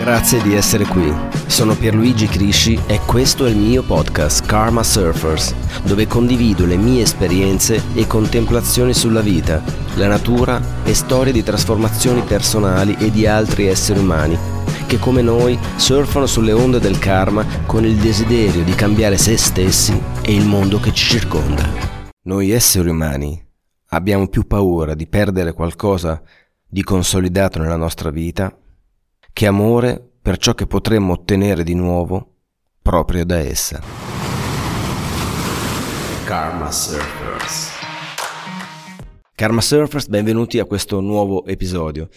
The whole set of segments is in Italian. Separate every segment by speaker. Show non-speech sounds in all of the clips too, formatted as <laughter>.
Speaker 1: Grazie di essere qui. Sono Pierluigi Crisci e questo è il mio podcast Karma Surfers, dove condivido le mie esperienze e contemplazioni sulla vita, la natura e storie di trasformazioni personali e di altri esseri umani che come noi surfano sulle onde del karma con il desiderio di cambiare se stessi e il mondo che ci circonda. Noi esseri umani abbiamo più paura di perdere qualcosa di consolidato nella nostra vita che amore per ciò che potremmo ottenere di nuovo proprio da essa. Karma Surfers. Karma Surfers, benvenuti a questo nuovo episodio.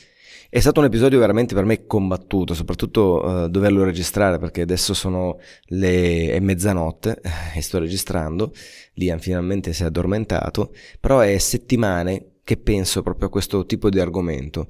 Speaker 1: È stato un episodio veramente per me combattuto, soprattutto uh, doverlo registrare perché adesso sono le è mezzanotte <laughs> e sto registrando, Liam finalmente si è addormentato, però è settimane che penso proprio a questo tipo di argomento,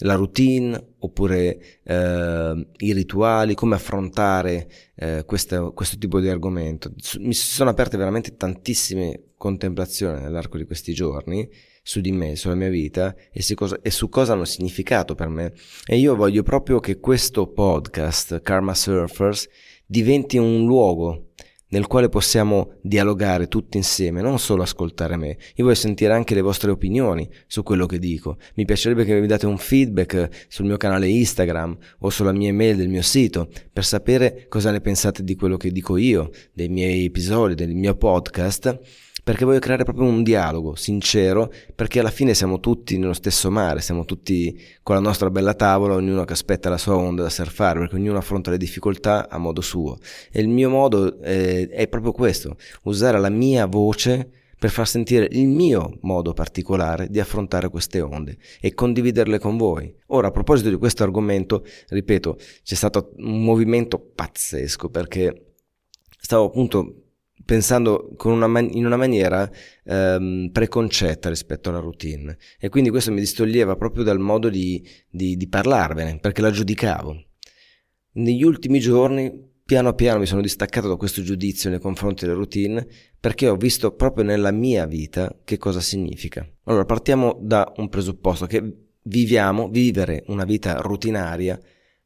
Speaker 1: la routine oppure eh, i rituali, come affrontare eh, questo, questo, tipo di argomento. Mi sono aperte veramente tantissime contemplazioni nell'arco di questi giorni su di me, sulla mia vita e, cosa, e su cosa hanno significato per me. E io voglio proprio che questo podcast, Karma Surfers, diventi un luogo nel quale possiamo dialogare tutti insieme, non solo ascoltare me. Io voglio sentire anche le vostre opinioni su quello che dico. Mi piacerebbe che mi date un feedback sul mio canale Instagram o sulla mia email del mio sito per sapere cosa ne pensate di quello che dico io, dei miei episodi, del mio podcast perché voglio creare proprio un dialogo sincero, perché alla fine siamo tutti nello stesso mare, siamo tutti con la nostra bella tavola, ognuno che aspetta la sua onda da surfare, perché ognuno affronta le difficoltà a modo suo. E il mio modo eh, è proprio questo, usare la mia voce per far sentire il mio modo particolare di affrontare queste onde e condividerle con voi. Ora, a proposito di questo argomento, ripeto, c'è stato un movimento pazzesco perché stavo appunto pensando una man- in una maniera ehm, preconcetta rispetto alla routine e quindi questo mi distoglieva proprio dal modo di, di, di parlarvene perché la giudicavo. Negli ultimi giorni piano piano mi sono distaccato da questo giudizio nei confronti della routine perché ho visto proprio nella mia vita che cosa significa. Allora partiamo da un presupposto che viviamo, vivere una vita rutinaria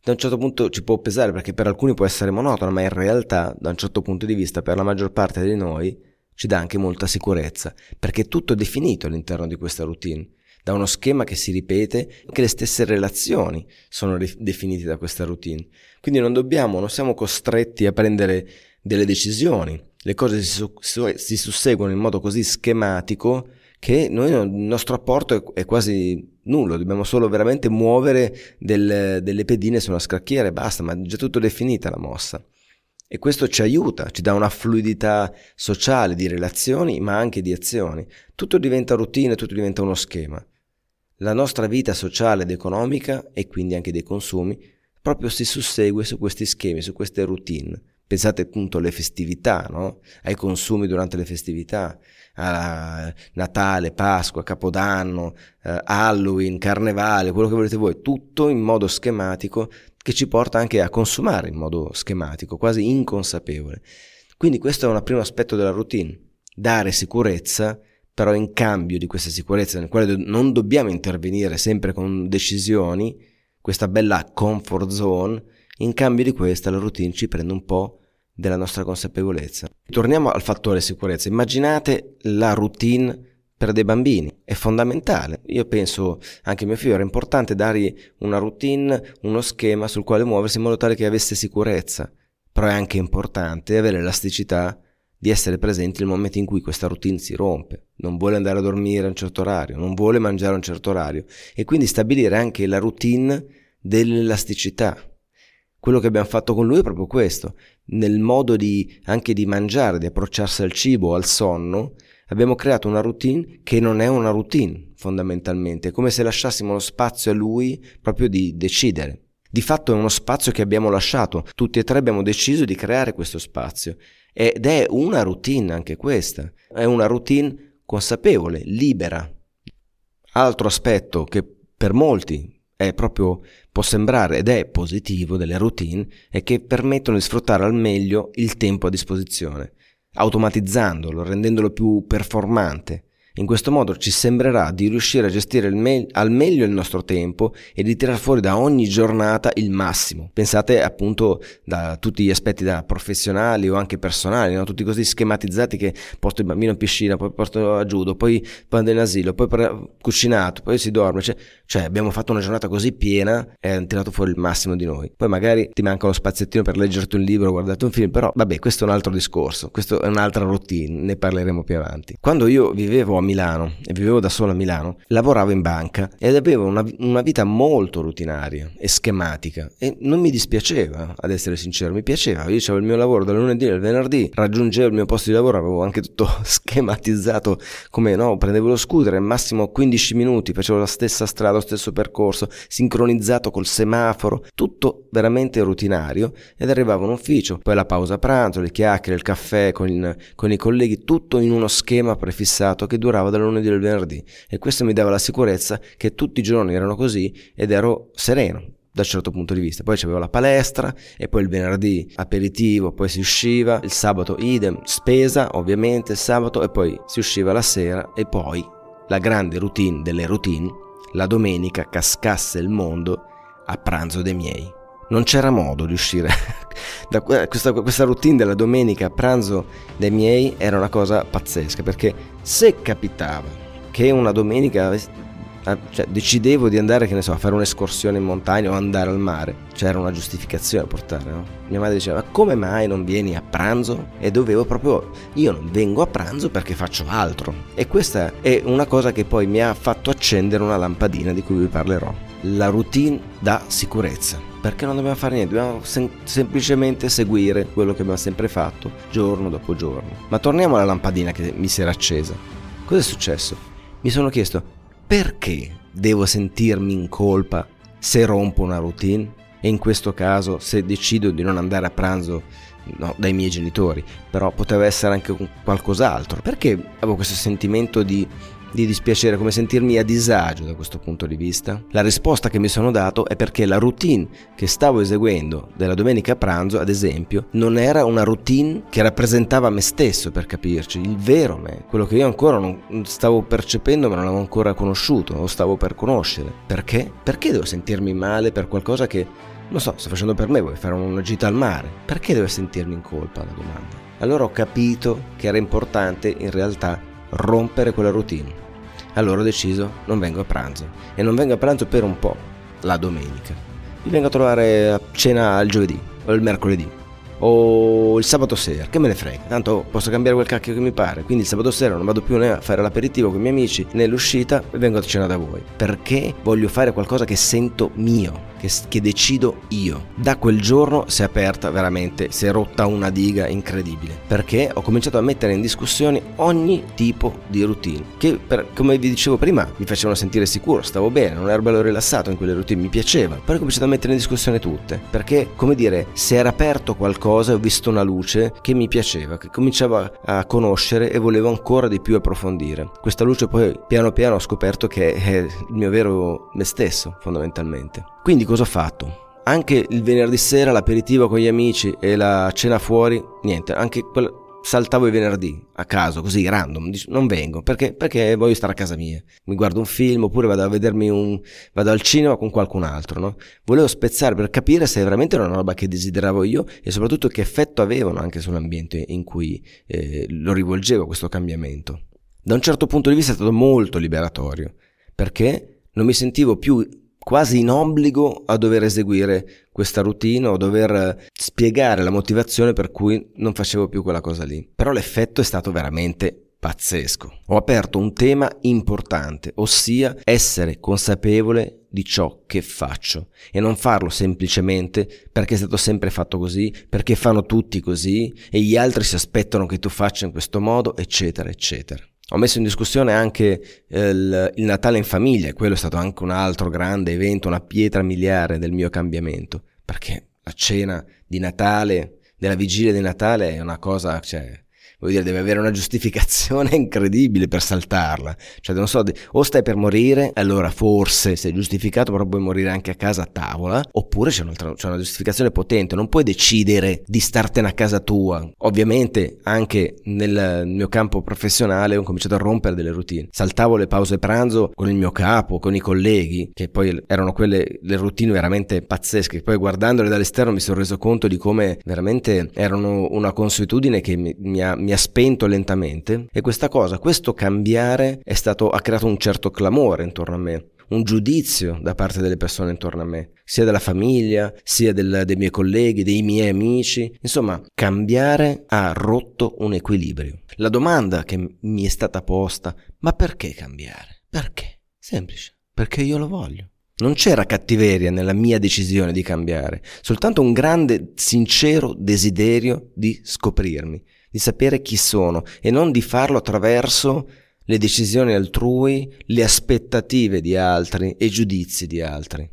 Speaker 1: da un certo punto ci può pesare perché per alcuni può essere monotono, ma in realtà da un certo punto di vista per la maggior parte di noi ci dà anche molta sicurezza, perché tutto è definito all'interno di questa routine, da uno schema che si ripete, anche le stesse relazioni sono ri- definite da questa routine. Quindi non dobbiamo, non siamo costretti a prendere delle decisioni, le cose si, su- si susseguono in modo così schematico che noi, il nostro apporto è, è, quasi nullo, dobbiamo solo veramente muovere del, delle pedine su una scacchiera e basta, ma è già tutto definita la mossa. E questo ci aiuta, ci dà una fluidità sociale di relazioni, ma anche di azioni. Tutto diventa routine, tutto diventa uno schema. La nostra vita sociale ed economica, e quindi anche dei consumi, proprio si sussegue su questi schemi, su queste routine. Pensate appunto alle festività, no? ai consumi durante le festività, a Natale, Pasqua, Capodanno, eh, Halloween, Carnevale, quello che volete voi, tutto in modo schematico che ci porta anche a consumare in modo schematico, quasi inconsapevole. Quindi questo è un primo aspetto della routine, dare sicurezza, però in cambio di questa sicurezza nel quale non dobbiamo intervenire sempre con decisioni, questa bella comfort zone, in cambio di questa la routine ci prende un po' della nostra consapevolezza. Torniamo al fattore sicurezza. Immaginate la routine per dei bambini, è fondamentale. Io penso anche a mio figlio era importante dargli una routine, uno schema sul quale muoversi in modo tale che avesse sicurezza, però è anche importante avere l'elasticità di essere presenti nel momento in cui questa routine si rompe, non vuole andare a dormire a un certo orario, non vuole mangiare a un certo orario e quindi stabilire anche la routine dell'elasticità. Quello che abbiamo fatto con lui è proprio questo, nel modo di, anche di mangiare, di approcciarsi al cibo, al sonno, abbiamo creato una routine che non è una routine fondamentalmente, è come se lasciassimo lo spazio a lui proprio di decidere. Di fatto è uno spazio che abbiamo lasciato, tutti e tre abbiamo deciso di creare questo spazio. Ed è una routine anche questa, è una routine consapevole, libera. Altro aspetto che per molti è proprio, può sembrare ed è positivo delle routine, è che permettono di sfruttare al meglio il tempo a disposizione, automatizzandolo, rendendolo più performante In questo modo ci sembrerà di riuscire a gestire me- al meglio il nostro tempo e di tirar fuori da ogni giornata il massimo. Pensate appunto da tutti gli aspetti da professionali o anche personali, no? tutti così schematizzati che porto il bambino in piscina, poi porto a giudo, poi mando in asilo, poi pre- cucinato, poi si dorme. Cioè, cioè, abbiamo fatto una giornata così piena e hanno tirato fuori il massimo di noi. Poi magari ti manca lo spaziettino per leggerti un libro, guardarti un film, però vabbè, questo è un altro discorso, questo è un'altra routine, ne parleremo più avanti. Quando io vivevo a Milano e vivevo da solo a Milano, lavoravo in banca ed avevo una, una vita molto rutinaria e schematica e non mi dispiaceva, ad essere sincero, mi piaceva. Io avevo il mio lavoro dal lunedì al venerdì, raggiungevo il mio posto di lavoro, avevo anche tutto <laughs> schematizzato come no, prendevo lo scooter, massimo 15 minuti, facevo la stessa strada, lo stesso percorso, sincronizzato col semaforo, tutto veramente rutinario ed arrivavo in ufficio, poi la pausa pranzo, le chiacchiere, il caffè con, con i colleghi, tutto in uno schema prefissato che durava dal lunedì al venerdì e questo mi dava la sicurezza che tutti i giorni erano così ed ero sereno da un certo punto di vista. Poi c'avevo la palestra e poi il venerdì aperitivo, poi si usciva, il sabato idem, spesa ovviamente il sabato e poi si usciva la sera e poi la grande routine delle routine, la domenica cascasse il mondo a pranzo dei miei. Non c'era modo di uscire <laughs> da questa, questa routine della domenica a pranzo dei miei era una cosa pazzesca perché se capitava che una domenica cioè, decidevo di andare, che ne so, a fare un'escursione in montagna o andare al mare, c'era una giustificazione a portare, no? Mia madre diceva, come mai non vieni a pranzo? E dovevo proprio, io non vengo a pranzo perché faccio altro. E questa è una cosa che poi mi ha fatto accendere una lampadina di cui vi parlerò. La routine da sicurezza. Perché non dobbiamo fare niente, dobbiamo sem- semplicemente seguire quello che abbiamo sempre fatto, giorno dopo giorno. Ma torniamo alla lampadina che mi si era accesa. Cosa è successo? Mi sono chiesto, perché devo sentirmi in colpa se rompo una routine? E in questo caso se decido di non andare a pranzo no, dai miei genitori, però poteva essere anche qualcos'altro. Perché avevo questo sentimento di di dispiacere, come sentirmi a disagio da questo punto di vista? La risposta che mi sono dato è perché la routine che stavo eseguendo della domenica a pranzo, ad esempio, non era una routine che rappresentava me stesso, per capirci, il vero me, quello che io ancora non stavo percependo ma non avevo ancora conosciuto o stavo per conoscere. Perché? Perché devo sentirmi male per qualcosa che non so, sto facendo per me, vuoi fare una gita al mare? Perché devo sentirmi in colpa? La domanda. Allora ho capito che era importante in realtà rompere quella routine. Allora ho deciso non vengo a pranzo. E non vengo a pranzo per un po', la domenica. Mi vengo a trovare a cena il giovedì o il mercoledì o il sabato sera, che me ne frega, tanto posso cambiare quel cacchio che mi pare, quindi il sabato sera non vado più né a fare l'aperitivo con i miei amici né l'uscita e vengo a cena da voi, perché voglio fare qualcosa che sento mio, che, che decido io. Da quel giorno si è aperta veramente, si è rotta una diga incredibile, perché ho cominciato a mettere in discussione ogni tipo di routine, che per, come vi dicevo prima mi facevano sentire sicuro, stavo bene, non ero bello rilassato in quelle routine, mi piaceva, poi ho cominciato a mettere in discussione tutte, perché come dire, si era aperto qualcosa e ho visto una luce che mi piaceva, che cominciava a conoscere e volevo ancora di più approfondire. Questa luce poi piano piano ho scoperto che è il mio vero me stesso, fondamentalmente. Quindi cosa ho fatto? Anche il venerdì sera l'aperitivo con gli amici e la cena fuori, niente, anche quel, saltavo i venerdì a caso, così random, non vengo perché, perché voglio stare a casa mia. Mi guardo un film oppure vado a vedermi un. vado al cinema con qualcun altro, no? Volevo spezzare per capire se veramente era una roba che desideravo io e soprattutto che effetto avevano anche sull'ambiente in cui eh, lo rivolgevo questo cambiamento. Da un certo punto di vista è stato molto liberatorio perché non mi sentivo più quasi in obbligo a dover eseguire questa routine o dover spiegare la motivazione per cui non facevo più quella cosa lì. Però l'effetto è stato veramente pazzesco. Ho aperto un tema importante, ossia essere consapevole di ciò che faccio e non farlo semplicemente perché è stato sempre fatto così, perché fanno tutti così e gli altri si aspettano che tu faccia in questo modo, eccetera, eccetera. Ho messo in discussione anche eh, il, il, Natale in famiglia, quello è stato anche un altro grande evento, una pietra miliare del mio cambiamento, perché la cena di Natale, della vigilia di Natale è una cosa, cioè, vuol dire, deve avere una giustificazione <laughs> incredibile per saltarla. Cioè, non so, o stai per morire, allora forse sei giustificato, però puoi morire anche a casa a tavola, oppure c'è, c'è una giustificazione potente, non puoi decidere di startene a casa tua. Ovviamente anche nel mio campo professionale ho cominciato a rompere delle routine. Saltavo le pause pranzo con il mio capo, con i colleghi, che poi erano quelle le routine veramente pazzesche. Poi guardandole dall'esterno mi sono reso conto di come veramente erano una consuetudine che mi, mi, ha, mi ha, spento lentamente. E questa cosa, questo cambiare stato, ha creato un certo clamore intorno a me un giudizio da parte delle persone intorno a me, sia della famiglia, sia del, dei miei colleghi, dei miei amici. Insomma, cambiare ha rotto un equilibrio. La domanda che mi è stata posta, ma perché cambiare? Perché? Semplice, perché io lo voglio. Non c'era cattiveria nella mia decisione di cambiare, soltanto un grande, sincero desiderio di scoprirmi, di sapere chi sono e non di farlo attraverso le decisioni altrui, le aspettative di altri e i giudizi di altri.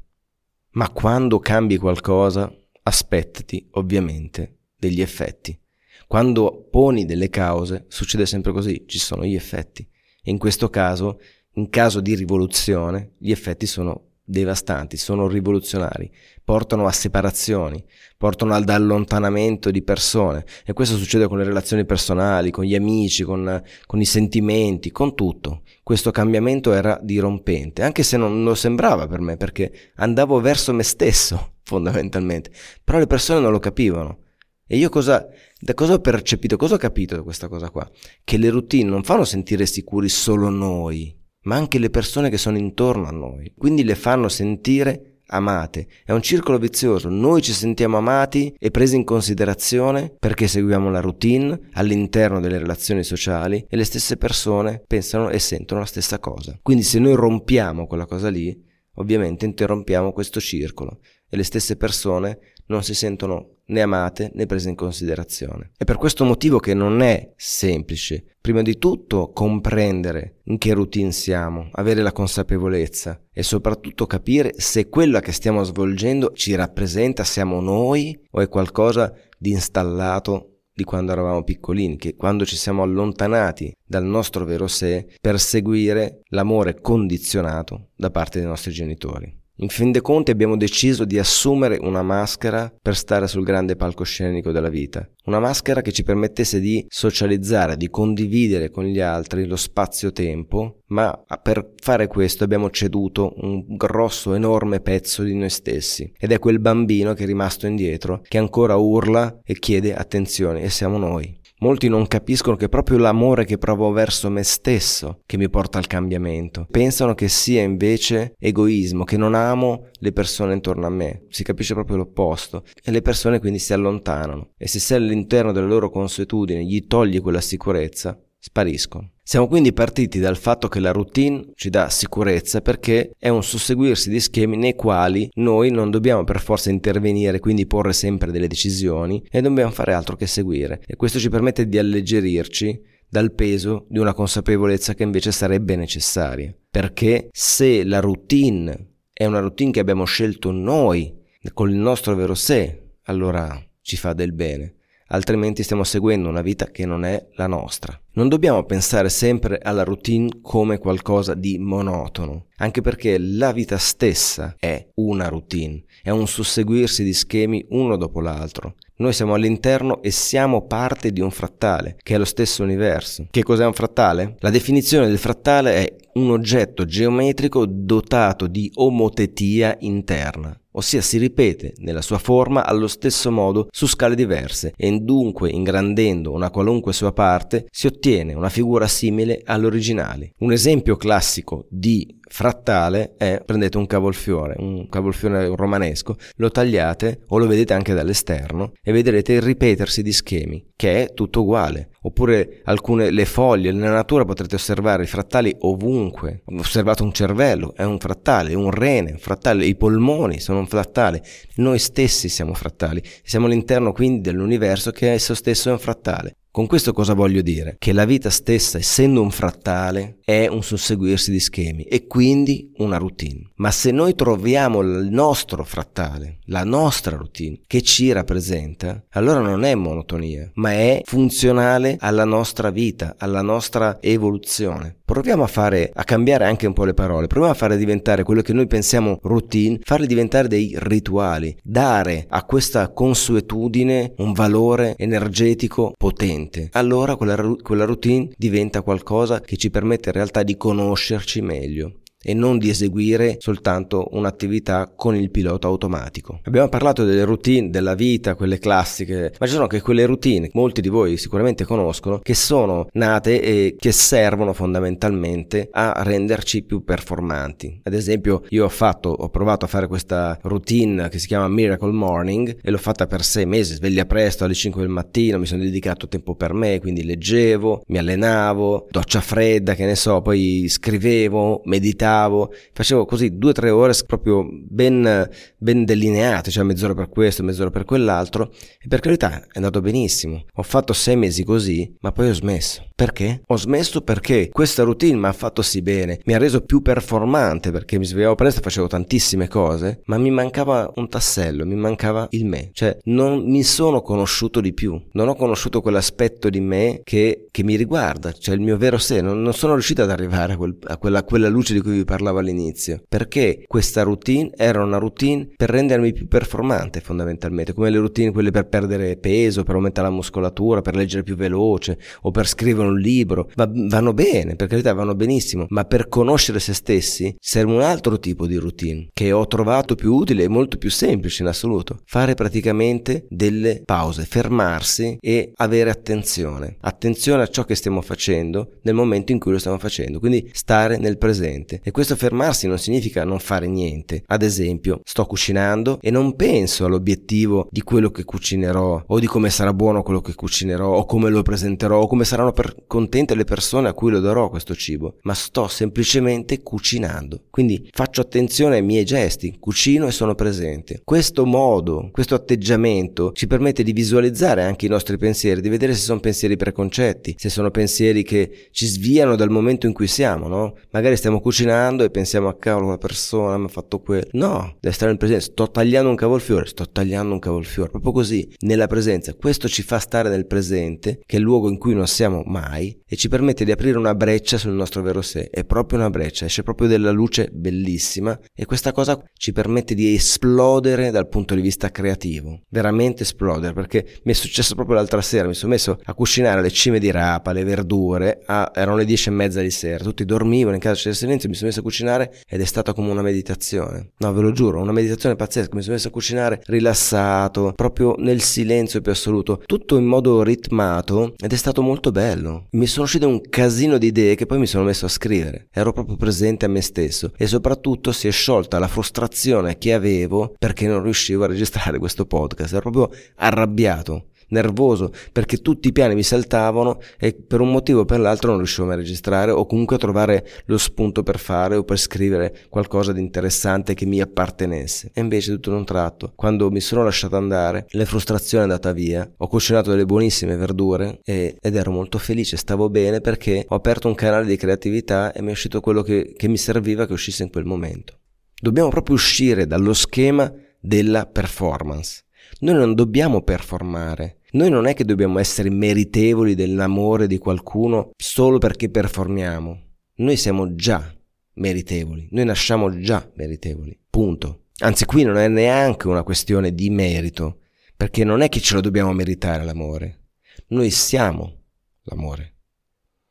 Speaker 1: Ma quando cambi qualcosa, aspettati ovviamente degli effetti. Quando poni delle cause, succede sempre così, ci sono gli effetti. E in questo caso, in caso di rivoluzione, gli effetti sono devastanti, sono rivoluzionari, portano a separazioni, portano ad allontanamento di persone e questo succede con le relazioni personali, con gli amici, con, con i sentimenti, con tutto. Questo cambiamento era dirompente, anche se non lo sembrava per me perché andavo verso me stesso <laughs> fondamentalmente, però le persone non lo capivano. E io cosa, da cosa ho percepito, cosa ho capito da questa cosa qua? Che le routine non fanno sentire sicuri solo noi, ma anche le persone che sono intorno a noi. Quindi le fanno sentire amate. È un circolo vizioso. Noi ci sentiamo amati e presi in considerazione perché seguiamo la routine all'interno delle relazioni sociali e le stesse persone pensano e sentono la stessa cosa. Quindi se noi rompiamo quella cosa lì, ovviamente interrompiamo questo circolo e le stesse persone non si sentono né amate né prese in considerazione. È per questo motivo che non è semplice, prima di tutto, comprendere in che routine siamo, avere la consapevolezza e soprattutto capire se quella che stiamo svolgendo ci rappresenta, siamo noi o è qualcosa di installato di quando eravamo piccolini, che quando ci siamo allontanati dal nostro vero sé per seguire l'amore condizionato da parte dei nostri genitori. In fin dei conti abbiamo deciso di assumere una maschera per stare sul grande palcoscenico della vita. Una maschera che ci permettesse di socializzare, di condividere con gli altri lo spazio-tempo, ma per fare questo abbiamo ceduto un grosso, enorme pezzo di noi stessi. Ed è quel bambino che è rimasto indietro, che ancora urla e chiede attenzione, e siamo noi. Molti non capiscono che è proprio l'amore che provo verso me stesso che mi porta al cambiamento. Pensano che sia invece egoismo, che non amo le persone intorno a me. Si capisce proprio l'opposto. E le persone quindi si allontanano. E se sei all'interno delle loro consuetudini gli togli quella sicurezza, spariscono. Siamo quindi partiti dal fatto che la routine ci dà sicurezza perché è un susseguirsi di schemi nei quali noi non dobbiamo per forza intervenire, quindi porre sempre delle decisioni e dobbiamo fare altro che seguire. E questo ci permette di alleggerirci dal peso di una consapevolezza che invece sarebbe necessaria. Perché se la routine è una routine che abbiamo scelto noi con il nostro vero sé, allora ci fa del bene altrimenti stiamo seguendo una vita che non è la nostra. Non dobbiamo pensare sempre alla routine come qualcosa di monotono, anche perché la vita stessa è una routine, è un susseguirsi di schemi uno dopo l'altro. Noi siamo all'interno e siamo parte di un frattale, che è lo stesso universo. Che cos'è un frattale? La definizione del frattale è un oggetto geometrico dotato di omotetia interna ossia si ripete nella sua forma allo stesso modo su scale diverse e dunque ingrandendo una qualunque sua parte si ottiene una figura simile all'originale. Un esempio classico di frattale è prendete un cavolfiore, un cavolfiore romanesco, lo tagliate o lo vedete anche dall'esterno e vedrete il ripetersi di schemi, che è tutto uguale. Oppure alcune le foglie, nella natura potrete osservare i frattali ovunque. Osservate un cervello, è un frattale, un rene, un frattale, i polmoni sono un frattale. Noi stessi siamo frattali, siamo all'interno quindi dell'universo che esso stesso è un frattale. Con questo cosa voglio dire? Che la vita stessa, essendo un frattale, è un susseguirsi di schemi e quindi una routine. Ma se noi troviamo il nostro frattale, la nostra routine che ci rappresenta, allora non è monotonia, ma è funzionale alla nostra vita, alla nostra evoluzione. Proviamo a fare, a cambiare anche un po' le parole, proviamo a fare diventare quello che noi pensiamo routine, farli diventare dei rituali, dare a questa consuetudine un valore energetico potente. Allora quella, quella routine diventa qualcosa che ci permette in realtà di conoscerci meglio e non di eseguire soltanto un'attività con il pilota automatico. Abbiamo parlato delle routine della vita, quelle classiche, ma ci sono anche quelle routine, molti di voi sicuramente conoscono, che sono nate e che servono fondamentalmente a renderci più performanti. Ad esempio, io ho fatto, ho provato a fare questa routine che si chiama Miracle Morning e l'ho fatta per sei mesi, sveglia presto alle 5 del mattino, mi sono dedicato tempo per me, quindi leggevo, mi allenavo, doccia fredda, che ne so, poi scrivevo, meditavo studiavo, facevo così due o tre ore proprio ben, ben delineate, cioè mezz'ora per questo, mezz'ora per quell'altro, e per carità è andato benissimo. Ho fatto sei mesi così, ma poi ho smesso. Perché? Ho smesso perché questa routine mi ha fatto sì bene, mi ha reso più performante perché mi svegliavo presto facevo tantissime cose, ma mi mancava un tassello, mi mancava il me, cioè non mi sono conosciuto di più, non ho conosciuto quell'aspetto di me che, che mi riguarda, cioè il mio vero sé, non, non sono riuscito ad arrivare a, quel, a, quella, quella luce di cui vi parlavo all'inizio, perché questa routine era una routine per rendermi più performante fondamentalmente, come le routine quelle per perdere peso, per aumentare la muscolatura, per leggere più veloce o per scrivere un libro, Va, vanno bene, per carità vanno benissimo, ma per conoscere se stessi serve un altro tipo di routine che ho trovato più utile e molto più semplice in assoluto, fare praticamente delle pause, fermarsi e avere attenzione, attenzione a ciò che stiamo facendo nel momento in cui lo stiamo facendo, quindi stare nel presente e questo fermarsi non significa non fare niente. Ad esempio, sto cucinando e non penso all'obiettivo di quello che cucinerò o di come sarà buono quello che cucinerò o come lo presenterò o come saranno contente le persone a cui lo darò questo cibo, ma sto semplicemente cucinando. Quindi faccio attenzione ai miei gesti, cucino e sono presente. Questo modo, questo atteggiamento ci permette di visualizzare anche i nostri pensieri, di vedere se sono pensieri preconcetti, se sono pensieri che ci sviano dal momento in cui siamo, no? Magari stiamo cucinando cucinando e pensiamo a cavolo una persona mi ha fatto quello. No, deve stare nel presente. Sto tagliando un cavolfiore, sto tagliando un cavolfiore. Proprio così, nella presenza. Questo ci fa stare nel presente, che è il luogo in cui non siamo mai, e ci permette di aprire una breccia sul nostro vero sé. È proprio una breccia, esce proprio della luce bellissima e questa cosa ci permette di esplodere dal punto di vista creativo. Veramente esplodere, perché mi è successo proprio l'altra sera. Mi sono messo a cucinare le cime di rapa, le verdure, a, erano le dieci e mezza di sera. Tutti dormivano, in casa c'era silenzio, mi sono messo a cucinare ed è stata come una meditazione. No, ve lo giuro, una meditazione pazzesca. Mi sono messo a cucinare rilassato, proprio nel silenzio più assoluto, tutto in modo ritmato ed è stato molto bello. Mi sono uscito un casino di idee che poi mi sono messo a scrivere. Ero proprio presente a me stesso e soprattutto si è sciolta la frustrazione che avevo perché non riuscivo a registrare questo podcast. Ero proprio arrabbiato nervoso perché tutti i piani mi saltavano e per un motivo o per l'altro non riuscivo mai a registrare o comunque a trovare lo spunto per fare o per scrivere qualcosa di interessante che mi appartenesse. E invece tutto in un tratto, quando mi sono lasciato andare, la frustrazione è andata via, ho cucinato delle buonissime verdure e, ed ero molto felice, stavo bene perché ho aperto un canale di creatività e mi è uscito quello che, che mi serviva che uscisse in quel momento. Dobbiamo proprio uscire dallo schema della performance. Noi non dobbiamo performare, noi non è che dobbiamo essere meritevoli dell'amore di qualcuno solo perché performiamo. Noi siamo già meritevoli, noi nasciamo già meritevoli, punto. Anzi, qui non è neanche una questione di merito, perché non è che ce lo dobbiamo meritare l'amore. Noi siamo l'amore.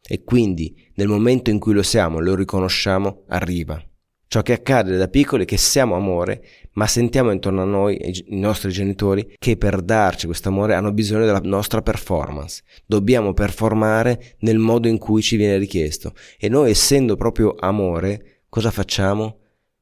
Speaker 1: E quindi nel momento in cui lo siamo, lo riconosciamo, arriva. Ciò che accade da piccoli è che siamo amore, ma sentiamo intorno a noi, i nostri genitori, che per darci questo amore hanno bisogno della nostra performance. Dobbiamo performare nel modo in cui ci viene richiesto. E noi, essendo proprio amore, cosa facciamo?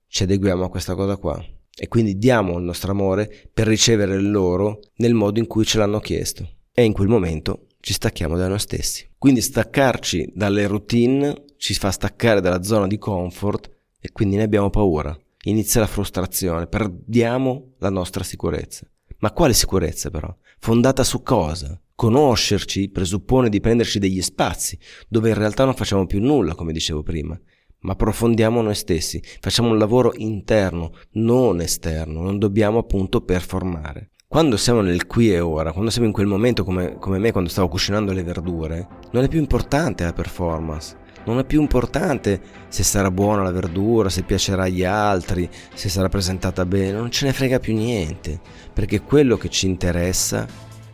Speaker 1: Ci adeguiamo a questa cosa qua. E quindi diamo il nostro amore per ricevere il loro nel modo in cui ce l'hanno chiesto. E in quel momento ci stacchiamo da noi stessi. Quindi staccarci dalle routine ci fa staccare dalla zona di comfort e quindi ne abbiamo paura. Inizia la frustrazione, perdiamo la nostra sicurezza. Ma quale sicurezza però? Fondata su cosa? Conoscerci presuppone di prenderci degli spazi, dove in realtà non facciamo più nulla, come dicevo prima, ma approfondiamo noi stessi, facciamo un lavoro interno, non esterno, non dobbiamo appunto performare. Quando siamo nel qui e ora, quando siamo in quel momento come, come me quando stavo cucinando le verdure, non è più importante la performance, non è più importante se sarà buona la verdura, se piacerà agli altri, se sarà presentata bene, non ce ne frega più niente, perché quello che ci interessa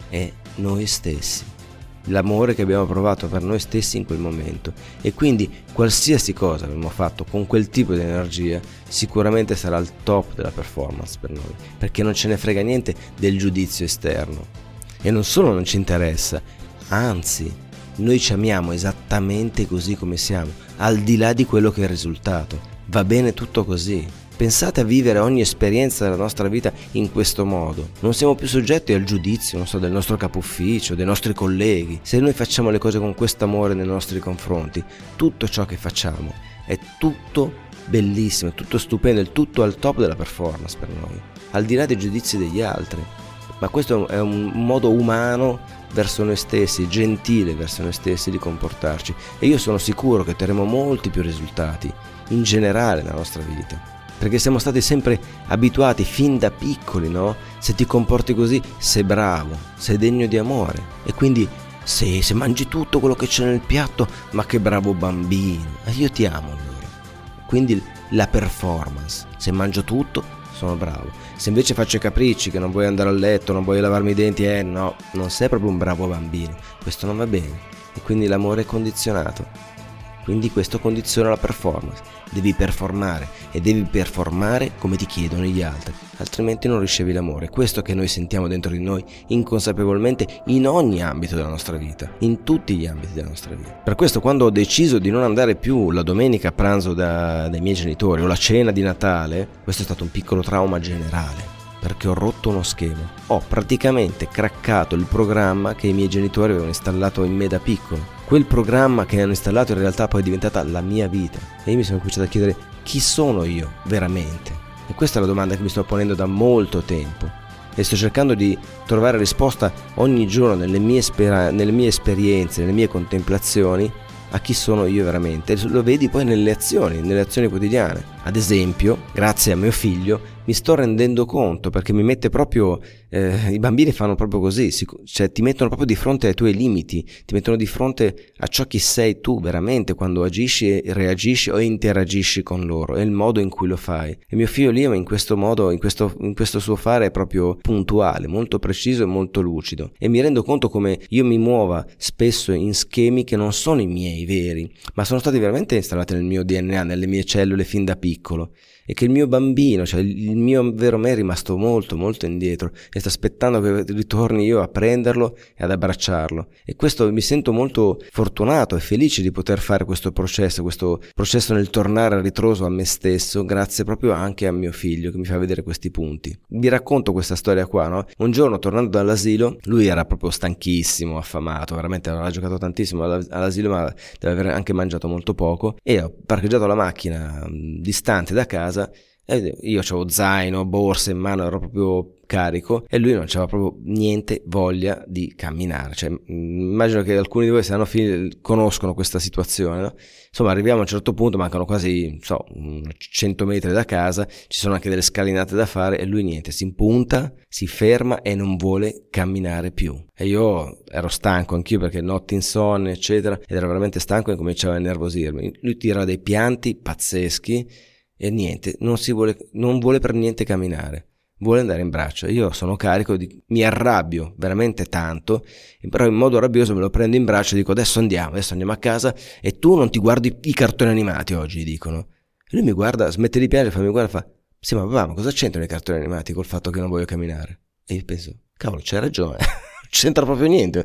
Speaker 1: è noi stessi l'amore che abbiamo provato per noi stessi in quel momento. E quindi qualsiasi cosa abbiamo fatto con quel tipo di energia sicuramente sarà il top della performance per noi perché non ce ne frega niente del giudizio esterno. E non solo non ci interessa anzi noi ci amiamo esattamente così come siamo al di là di quello che è il risultato va bene tutto così Pensate a vivere ogni esperienza della nostra vita in questo modo. Non siamo più soggetti al giudizio, so, del nostro capo ufficio, dei nostri colleghi. Se noi facciamo le cose con questo amore nei nostri confronti, tutto ciò che facciamo è tutto bellissimo, è tutto stupendo, è tutto al top della performance per noi, al di là dei giudizi degli altri. Ma questo è un modo umano verso noi stessi, gentile verso noi stessi di comportarci. E io sono sicuro che otterremo molti più risultati in generale nella nostra vita. Perché siamo stati sempre abituati fin da piccoli, no? Se ti comporti così sei bravo, sei degno di amore. E quindi se, se mangi tutto quello che c'è nel piatto, ma che bravo bambino, io ti amo allora. Quindi la performance, se mangio tutto sono bravo, se invece faccio i capricci che non vuoi andare a letto, non vuoi lavarmi i denti, eh no, non sei proprio un bravo bambino, questo non va bene. E quindi l'amore è condizionato. Quindi questo condiziona la performance. Devi performare e devi performare come ti chiedono gli altri, altrimenti non ricevi l'amore. Questo che noi sentiamo dentro di noi inconsapevolmente in ogni ambito della nostra vita, in tutti gli ambiti della nostra vita. Per questo quando ho deciso di non andare più la domenica a pranzo da, dai miei genitori o la cena di Natale, questo è stato un piccolo trauma generale perché ho rotto uno schema. Ho praticamente craccato il programma che i miei genitori avevano installato in me da piccolo. Quel programma che hanno installato in realtà poi è diventata la mia vita. E io mi sono cominciato a chiedere chi sono io veramente. E questa è la domanda che mi sto ponendo da molto tempo. E sto cercando di trovare risposta ogni giorno nelle mie, spera- nelle mie esperienze, nelle mie contemplazioni a chi sono io veramente. Lo vedi poi nelle azioni, nelle azioni quotidiane. Ad esempio, grazie a mio figlio, mi sto rendendo conto perché mi mette proprio, eh, i bambini fanno proprio così, cioè ti mettono proprio di fronte ai tuoi limiti, ti mettono di fronte a ciò che sei tu veramente quando agisci e reagisci o interagisci con loro, è il modo in cui lo fai. E mio figlio Liam in questo modo, in questo, in questo suo fare è proprio puntuale, molto preciso e molto lucido. E mi rendo conto come io mi muova spesso in schemi che non sono i miei veri, ma sono stati veramente installati nel mio DNA, nelle mie cellule fin da piccolo e che il mio bambino, cioè il mio vero me è rimasto molto molto indietro e sta aspettando che ritorni io a prenderlo e ad abbracciarlo e questo mi sento molto fortunato e felice di poter fare questo processo, questo processo nel tornare a ritroso a me stesso grazie proprio anche a mio figlio che mi fa vedere questi punti. Vi racconto questa storia qua, no? Un giorno tornando dall'asilo, lui era proprio stanchissimo, affamato, veramente aveva giocato tantissimo all'asilo ma deve aver anche mangiato molto poco e ho parcheggiato la macchina distante da casa casa e io avevo zaino, borse in mano, ero proprio carico e lui non aveva proprio niente voglia di camminare. Cioè, immagino che alcuni di voi, se hanno figli, conoscono questa situazione. No? Insomma, arriviamo a un certo punto, mancano quasi so, 100 metri da casa, ci sono anche delle scalinate da fare e lui niente, si impunta, si ferma e non vuole camminare più. E io ero stanco anch'io perché notti insonne, eccetera, ed ero veramente stanco e cominciava a nervosirmi. Lui tira dei pianti pazzeschi e niente, non, vuole, non vuole per niente camminare, vuole andare in braccio. Io sono carico, di, mi arrabbio veramente tanto, però in modo rabbioso me lo prendo in braccio e dico adesso andiamo, adesso andiamo a casa e tu non ti guardi i cartoni animati oggi, dicono. E lui mi guarda, smette di piangere, mi guarda e fa, sì ma papà, ma cosa c'entrano i cartoni animati col fatto che non voglio camminare? E io penso, cavolo, c'hai ragione. <laughs> c'entra proprio niente.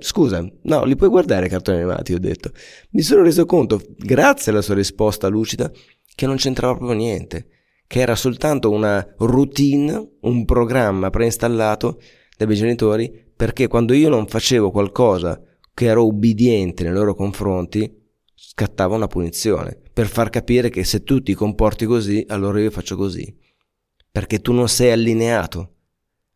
Speaker 1: Scusa, no, li puoi guardare i cartoni animati, ho detto. Mi sono reso conto, grazie alla sua risposta lucida, che non c'entrava proprio niente, che era soltanto una routine, un programma preinstallato dai miei genitori, perché quando io non facevo qualcosa che ero ubbidiente nei loro confronti, scattava una punizione, per far capire che se tu ti comporti così, allora io faccio così, perché tu non sei allineato.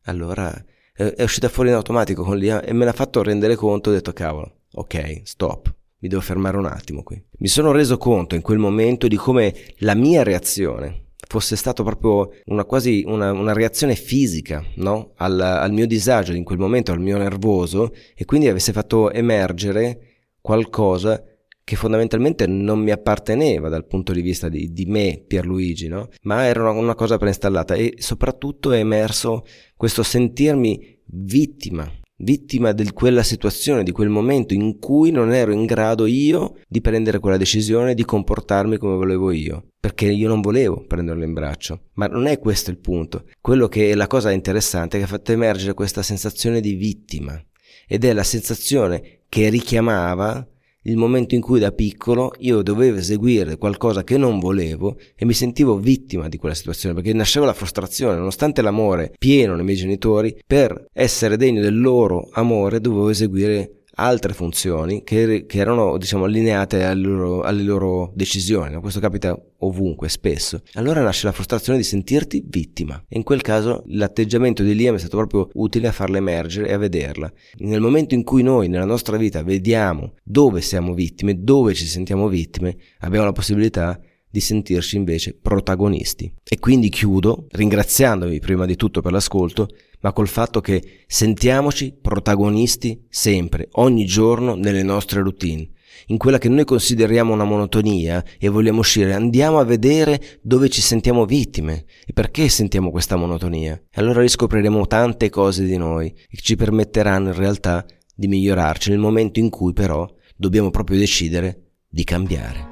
Speaker 1: Allora è uscita fuori in automatico con l'IA e me l'ha fatto rendere conto, ho detto cavolo, ok, stop, mi devo fermare un attimo qui. Mi sono reso conto in quel momento di come la mia reazione fosse stata proprio una quasi una, una reazione fisica no? al, al mio disagio in quel momento, al mio nervoso e quindi avesse fatto emergere qualcosa che fondamentalmente non mi apparteneva dal punto di vista di, di me, Pierluigi, no? ma era una, una cosa preinstallata e soprattutto è emerso questo sentirmi vittima vittima di quella situazione, di quel momento in cui non ero in grado io di prendere quella decisione, di comportarmi come volevo io, perché io non volevo prenderlo in braccio. Ma non è questo il punto. Quello che è la cosa interessante è che ha fatto emergere questa sensazione di vittima ed è la sensazione che richiamava il momento in cui da piccolo io dovevo eseguire qualcosa che non volevo e mi sentivo vittima di quella situazione perché nasceva la frustrazione, nonostante l'amore pieno nei miei genitori, per essere degno del loro amore dovevo eseguire altre funzioni che, che erano diciamo allineate alle loro, alle loro decisioni. Questo capita ovunque, spesso. Allora nasce la frustrazione di sentirti vittima. E in quel caso l'atteggiamento di Liam è stato proprio utile a farla emergere e a vederla. Nel momento in cui noi nella nostra vita vediamo dove siamo vittime, dove ci sentiamo vittime, abbiamo la possibilità di sentirci invece protagonisti. E quindi chiudo ringraziandovi prima di tutto per l'ascolto ma col fatto che sentiamoci protagonisti sempre, ogni giorno nelle nostre routine. In quella che noi consideriamo una monotonia e vogliamo uscire, andiamo a vedere dove ci sentiamo vittime e perché sentiamo questa monotonia. E allora riscopriremo tante cose di noi che ci permetteranno in realtà di migliorarci nel momento in cui però dobbiamo proprio decidere di cambiare.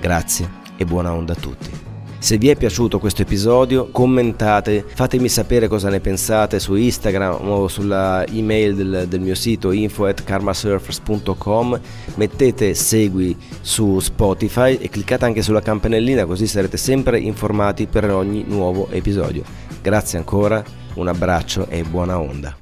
Speaker 1: Grazie e buona onda a tutti. Se vi è piaciuto questo episodio commentate, fatemi sapere cosa ne pensate su Instagram o sulla email del, del mio sito info at karmasurfers.com, mettete segui su Spotify e cliccate anche sulla campanellina così sarete sempre informati per ogni nuovo episodio. Grazie ancora, un abbraccio e buona onda.